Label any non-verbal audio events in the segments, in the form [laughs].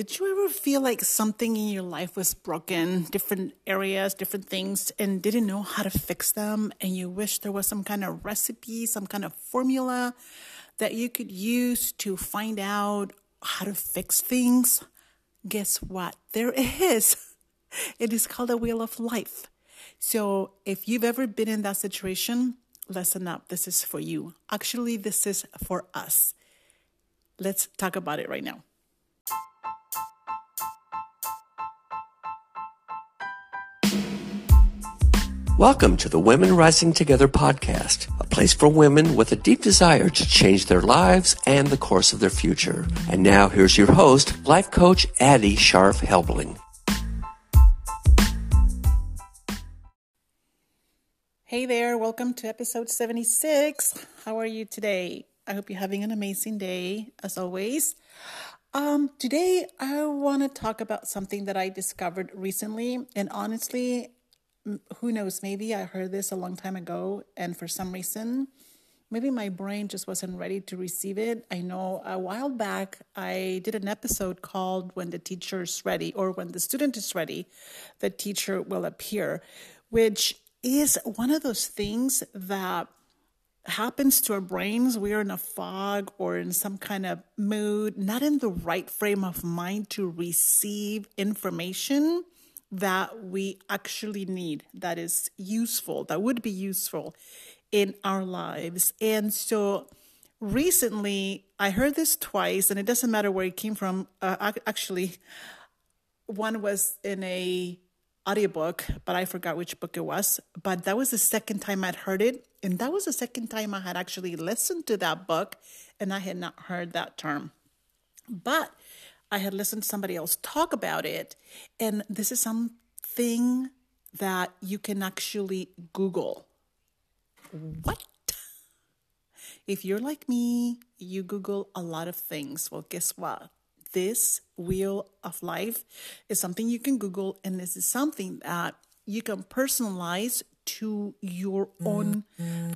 Did you ever feel like something in your life was broken, different areas, different things, and didn't know how to fix them? And you wish there was some kind of recipe, some kind of formula that you could use to find out how to fix things? Guess what? There is. [laughs] It is called a wheel of life. So if you've ever been in that situation, listen up. This is for you. Actually, this is for us. Let's talk about it right now. Welcome to the Women Rising Together podcast, a place for women with a deep desire to change their lives and the course of their future. And now here's your host, life coach Addie Sharf Helbling. Hey there, welcome to episode 76. How are you today? I hope you're having an amazing day as always. Um, today I want to talk about something that I discovered recently, and honestly, who knows, maybe I heard this a long time ago, and for some reason, maybe my brain just wasn't ready to receive it. I know a while back I did an episode called When the Teacher is Ready, or When the Student is Ready, the Teacher Will Appear, which is one of those things that happens to our brains. We're in a fog or in some kind of mood, not in the right frame of mind to receive information that we actually need, that is useful, that would be useful in our lives. And so recently, I heard this twice, and it doesn't matter where it came from. Uh, actually, one was in a audiobook, but I forgot which book it was. But that was the second time I'd heard it. And that was the second time I had actually listened to that book and I had not heard that term. But I had listened to somebody else talk about it, and this is something that you can actually Google. What? If you're like me, you Google a lot of things. Well, guess what? This wheel of life is something you can Google, and this is something that you can personalize to your own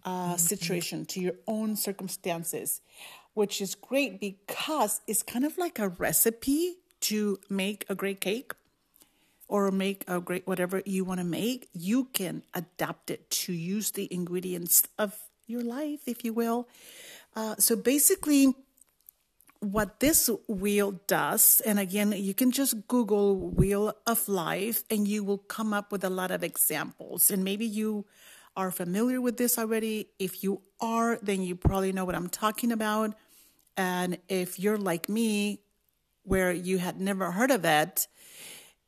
uh, situation, to your own circumstances which is great because it's kind of like a recipe to make a great cake or make a great whatever you want to make. You can adapt it to use the ingredients of your life, if you will. Uh, so basically, what this wheel does, and again, you can just Google Wheel of Life and you will come up with a lot of examples. And maybe you are familiar with this already. If you are, then you probably know what I'm talking about. And if you're like me, where you had never heard of it,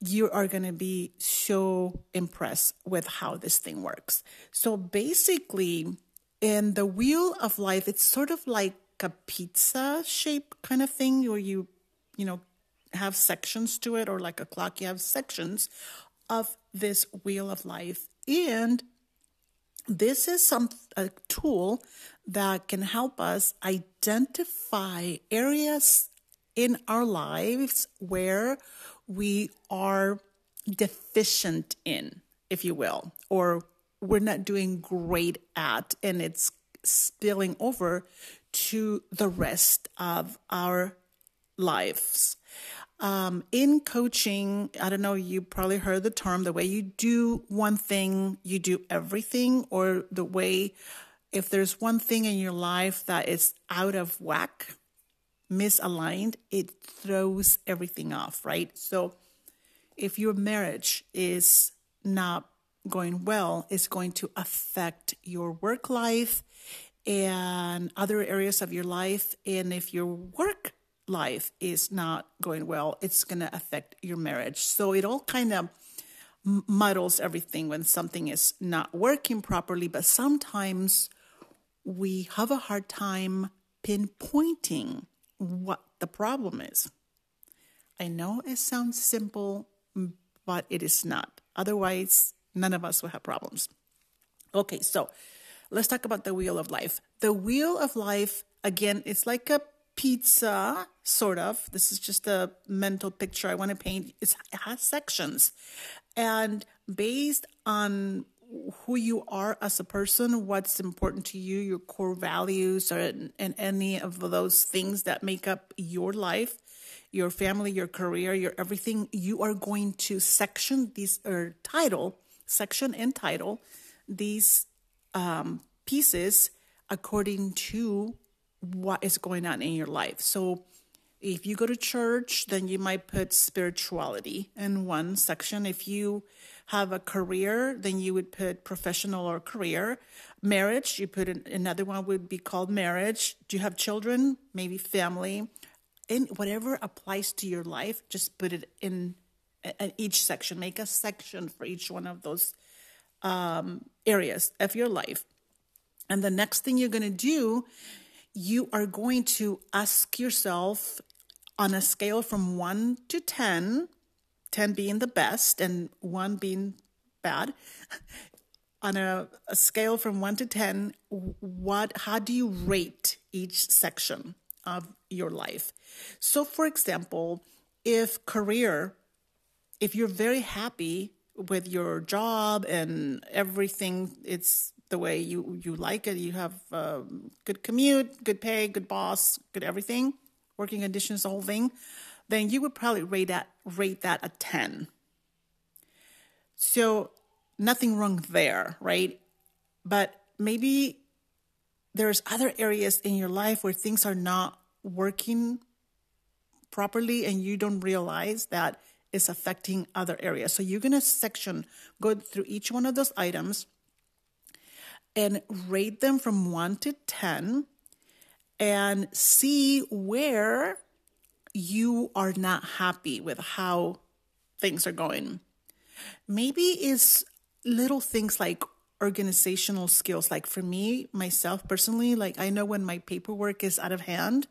you are going to be so impressed with how this thing works. So basically, in the wheel of life, it's sort of like a pizza shape kind of thing where you, you know, have sections to it, or like a clock, you have sections of this wheel of life. And this is some a tool that can help us identify areas in our lives where we are deficient in, if you will, or we're not doing great at, and it's spilling over to the rest of our lives. Um, in coaching, I don't know, you probably heard the term the way you do one thing, you do everything, or the way if there's one thing in your life that is out of whack, misaligned, it throws everything off, right? So if your marriage is not going well, it's going to affect your work life and other areas of your life. And if your work life is not going well, it's going to affect your marriage. So it all kind of muddles everything when something is not working properly. But sometimes we have a hard time pinpointing what the problem is. I know it sounds simple, but it is not. Otherwise, none of us will have problems. Okay, so let's talk about the wheel of life. The wheel of life, again, it's like a pizza, sort of. This is just a mental picture I want to paint. It's, it has sections. And based on who you are as a person, what's important to you, your core values, or, and any of those things that make up your life, your family, your career, your everything, you are going to section these or title, section and title these um, pieces according to what is going on in your life. So if you go to church, then you might put spirituality in one section. If you have a career, then you would put professional or career. Marriage, you put in, another one would be called marriage. Do you have children? Maybe family. And whatever applies to your life, just put it in, in each section. Make a section for each one of those um, areas of your life. And the next thing you're going to do, you are going to ask yourself on a scale from 1 to 10, 10 being the best and 1 being bad. [laughs] on a, a scale from 1 to 10, what how do you rate each section of your life? So for example, if career if you're very happy with your job and everything it's the way you you like it. You have um, good commute good pay good boss good everything working conditions the whole thing then you would probably rate that rate that a 10 so nothing wrong there right? But maybe there's other areas in your life where things are not working properly and you don't realize that is affecting other areas. So you're going to section, go through each one of those items and rate them from 1 to 10 and see where you are not happy with how things are going. Maybe it's little things like organizational skills. Like for me, myself personally, like I know when my paperwork is out of hand,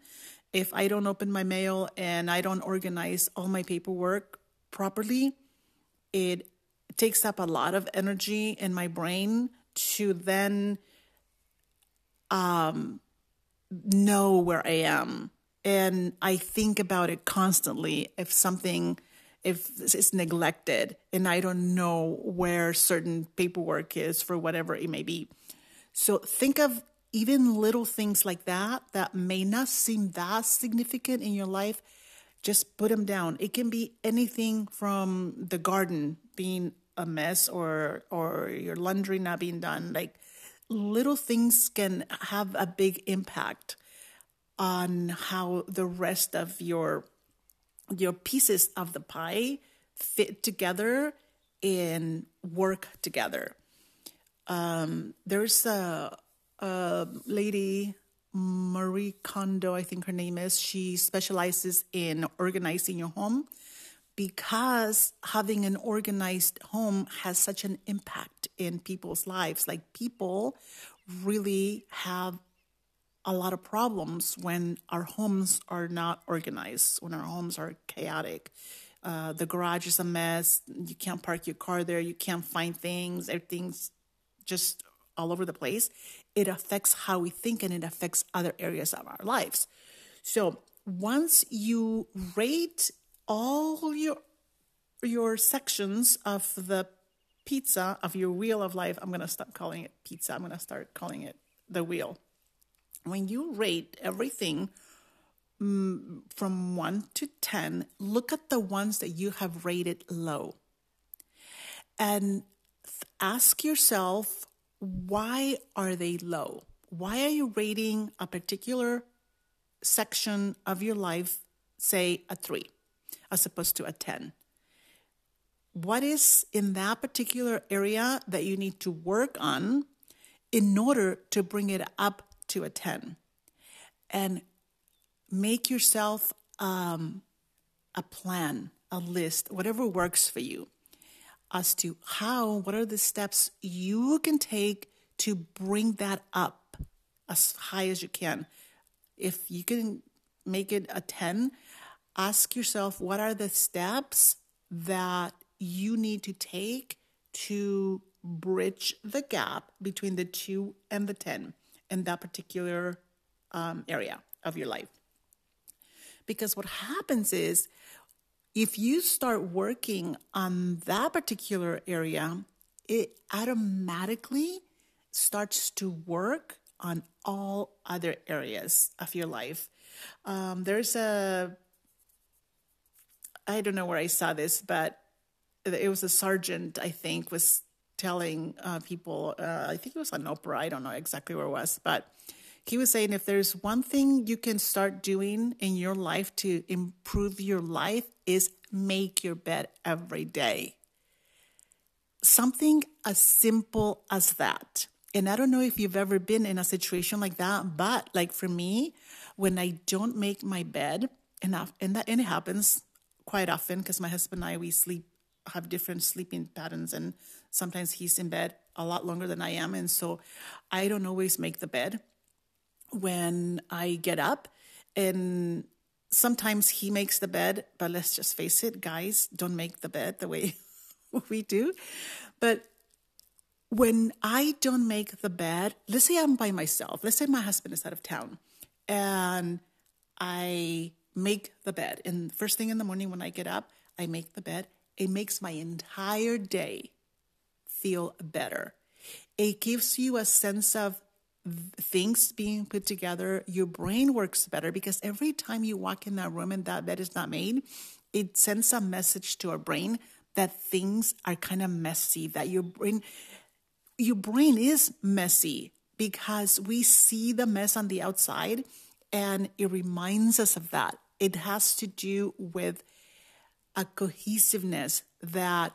if I don't open my mail and I don't organize all my paperwork properly, it takes up a lot of energy in my brain to then um, know where I am. And I think about it constantly if something, if it's neglected and I don't know where certain paperwork is for whatever it may be. So think of even little things like that that may not seem that significant in your life just put them down. It can be anything from the garden being a mess or or your laundry not being done. Like little things can have a big impact on how the rest of your your pieces of the pie fit together and work together. Um, there's a, a lady Marie Kondo, I think her name is. She specializes in organizing your home because having an organized home has such an impact in people's lives. Like people really have a lot of problems when our homes are not organized, when our homes are chaotic. Uh, the garage is a mess. You can't park your car there. You can't find things. Everything's just all over the place, it affects how we think and it affects other areas of our lives. So once you rate all your your sections of the pizza of your wheel of life, I'm going to stop calling it pizza. I'm going to start calling it the wheel. When you rate everything mm, from 1 to 10, look at the ones that you have rated low. And ask yourself why are they low? Why are you rating a particular section of your life, say a three, as opposed to a 10? What is in that particular area that you need to work on in order to bring it up to a 10? And make yourself um, a plan, a list, whatever works for you as to how, what are the steps you can take to bring that up as high as you can. If you can make it a 10, ask yourself what are the steps that you need to take to bridge the gap between the 2 and the 10 in that particular um, area of your life. Because what happens is if you start working on that particular area, it automatically starts to work on all other areas of your life. Um, there's a I don't know where I saw this, but it was a sergeant, I think, was telling uh, people, uh, I think it was on Oprah, I don't know exactly where it was, but he was saying if there's one thing you can start doing in your life to improve your life is make your bed every day. Something as simple as that. And I don't know if you've ever been in a situation like that, but like for me, when I don't make my bed enough, and that and it happens quite often because my husband and I we sleep have different sleeping patterns and sometimes he's in bed a lot longer than I am and so I don't always make the bed when I get up. And sometimes he makes the bed but let's just face it guys don't make the bed the way [laughs] we do. But when I don't make the bed let's say I'm by myself let's say my husband is out of town and I make the bed. And first thing in the morning when I get up, I make the bed. It makes my entire day feel better. It gives you a sense of things being put together. Your brain works better because every time you walk in that room and that bed is not made, it sends a message to our brain that things are kind of messy, that your brain your brain is messy because we see the mess on the outside and it reminds us of that. It has to do with a cohesiveness that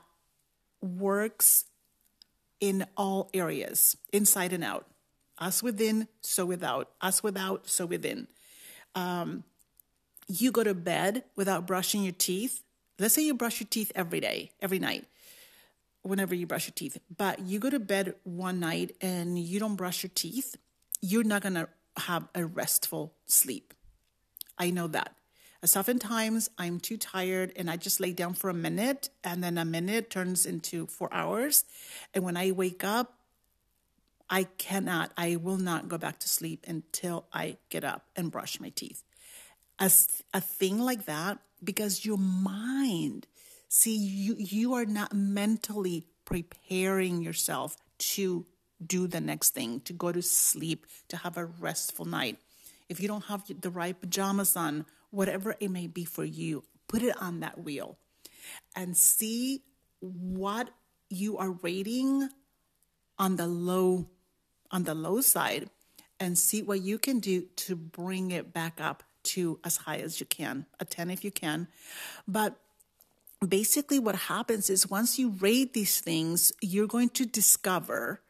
works in all areas, inside and out. Us within, so without. Us without, so within. Um, you go to bed without brushing your teeth. Let's say you brush your teeth every day, every night, whenever you brush your teeth. But you go to bed one night and you don't brush your teeth, you're not going to have a restful sleep. I know that. Uh, Oftentimes I'm too tired and I just lay down for a minute and then a minute turns into four hours. And when I wake up, I cannot, I will not go back to sleep until I get up and brush my teeth. As a thing like that, because your mind, see, you, you are not mentally preparing yourself to do the next thing, to go to sleep, to have a restful night. If you don't have the right pajamas on, whatever it may be for you, put it on that wheel and see what you are rating on the low on the low side and see what you can do to bring it back up to as high as you can, a 10 if you can. But basically what happens is once you rate these things, you're going to discover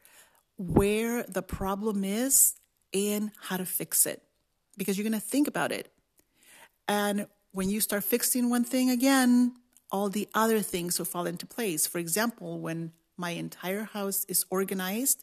where the problem is and how to fix it because you're going to think about it. And when you start fixing one thing again, all the other things will fall into place. For example, when my entire house is organized,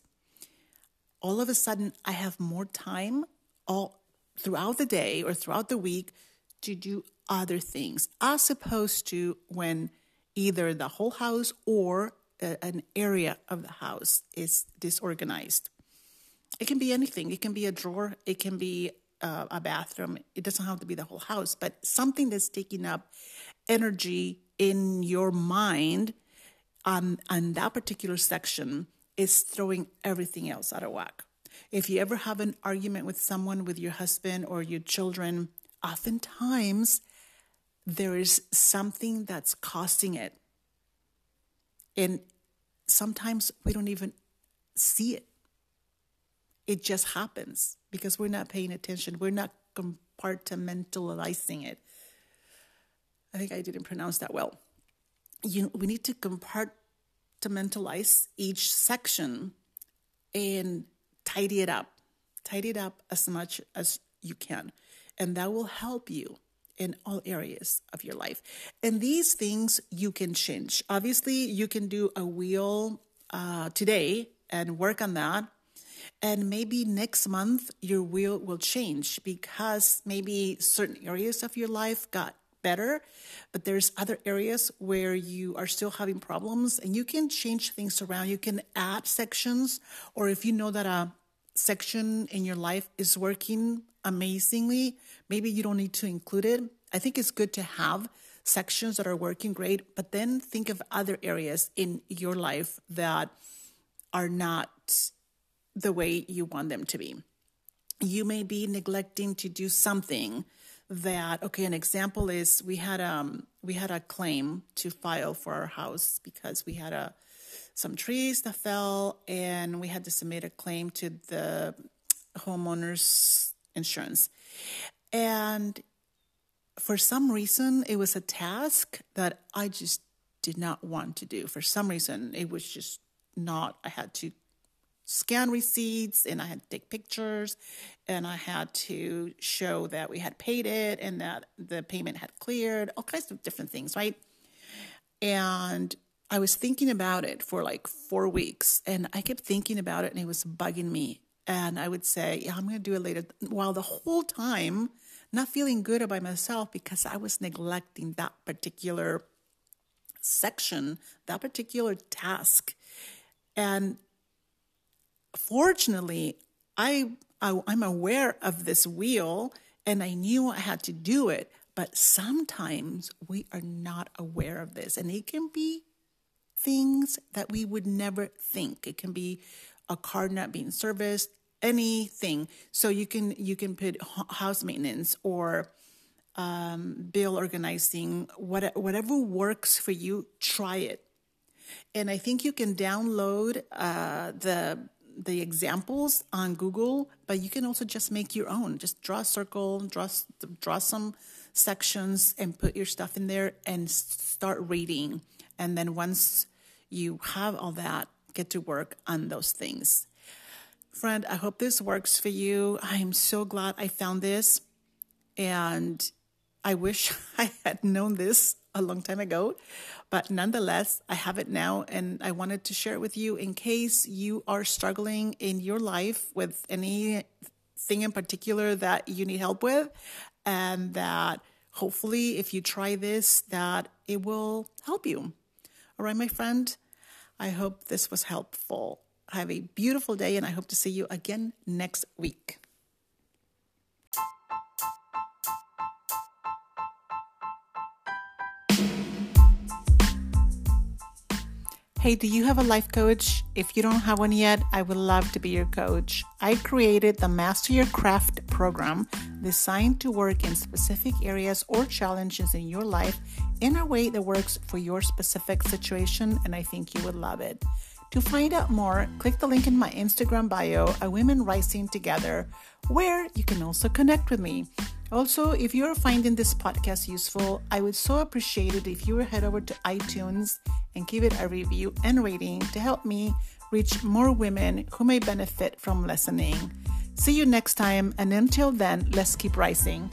all of a sudden I have more time all throughout the day or throughout the week to do other things, as opposed to when either the whole house or a, an area of the house is disorganized. It can be anything. It can be a drawer. It can be uh, a bathroom. It doesn't have to be the whole house, but something that's taking up energy in your mind on, on that particular section is throwing everything else out of whack. If you ever have an argument with someone, with your husband or your children, oftentimes there is something that's causing it. And sometimes we don't even see it. It just happens because we're not paying attention. We're not compartmentalizing it. I think I didn't pronounce that well. You, we need to compartmentalize each section and tidy it up. Tidy it up as much as you can. And that will help you in all areas of your life. And these things you can change. Obviously, you can do a wheel uh, today and work on that and maybe next month your wheel will change because maybe certain areas of your life got better, but there's other areas where you are still having problems and you can change things around. You can add sections, or if you know that a section in your life is working amazingly, maybe you don't need to include it. I think it's good to have sections that are working great, but then think of other areas in your life that are not the way you want them to be. You may be neglecting to do something that okay an example is we had um we had a claim to file for our house because we had a some trees that fell and we had to submit a claim to the homeowners insurance and for some reason it was a task that i just did not want to do for some reason it was just not i had to scan receipts and I had to take pictures and I had to show that we had paid it and that the payment had cleared, all kinds of different things, right? And I was thinking about it for like four weeks and I kept thinking about it and it was bugging me. And I would say, yeah, I'm going to do it later. While the whole time, not feeling good about myself because I was neglecting that particular section, that particular task. And fortunately, I, I I'm aware of this wheel and I knew I had to do it. But sometimes we are not aware of this, and it can be things that we would never think. It can be a car not being serviced, anything. So you can you can put house maintenance or um, bill organizing, what, whatever works for you. Try it, and I think you can download uh, the the examples on Google, but you can also just make your own. Just draw a circle, draw draw some sections, and put your stuff in there, and start reading. And then once you have all that, get to work on those things. Friend, I hope this works for you. I am so glad I found this, and I wish [laughs] I had known this a long time ago. But nonetheless, I have it now and I wanted to share it with you in case you are struggling in your life with anything in particular that you need help with and that hopefully if you try this that it will help you. All right, my friend? I hope this was helpful. Have a beautiful day and I hope to see you again next week. Hey, do you have a life coach? If you don't have one yet, I would love to be your coach. I created the Master Your Craft program designed to work in specific areas or challenges in your life in a way that works for your specific situation, and I think you would love it. To find out more, click the link in my Instagram bio, A Women Rising Together, where you can also connect with me. Also, if you're finding this podcast useful, I would so appreciate it if you would head over to iTunes and give it a review and rating to help me reach more women who may benefit from listening. See you next time, and until then, let's keep rising.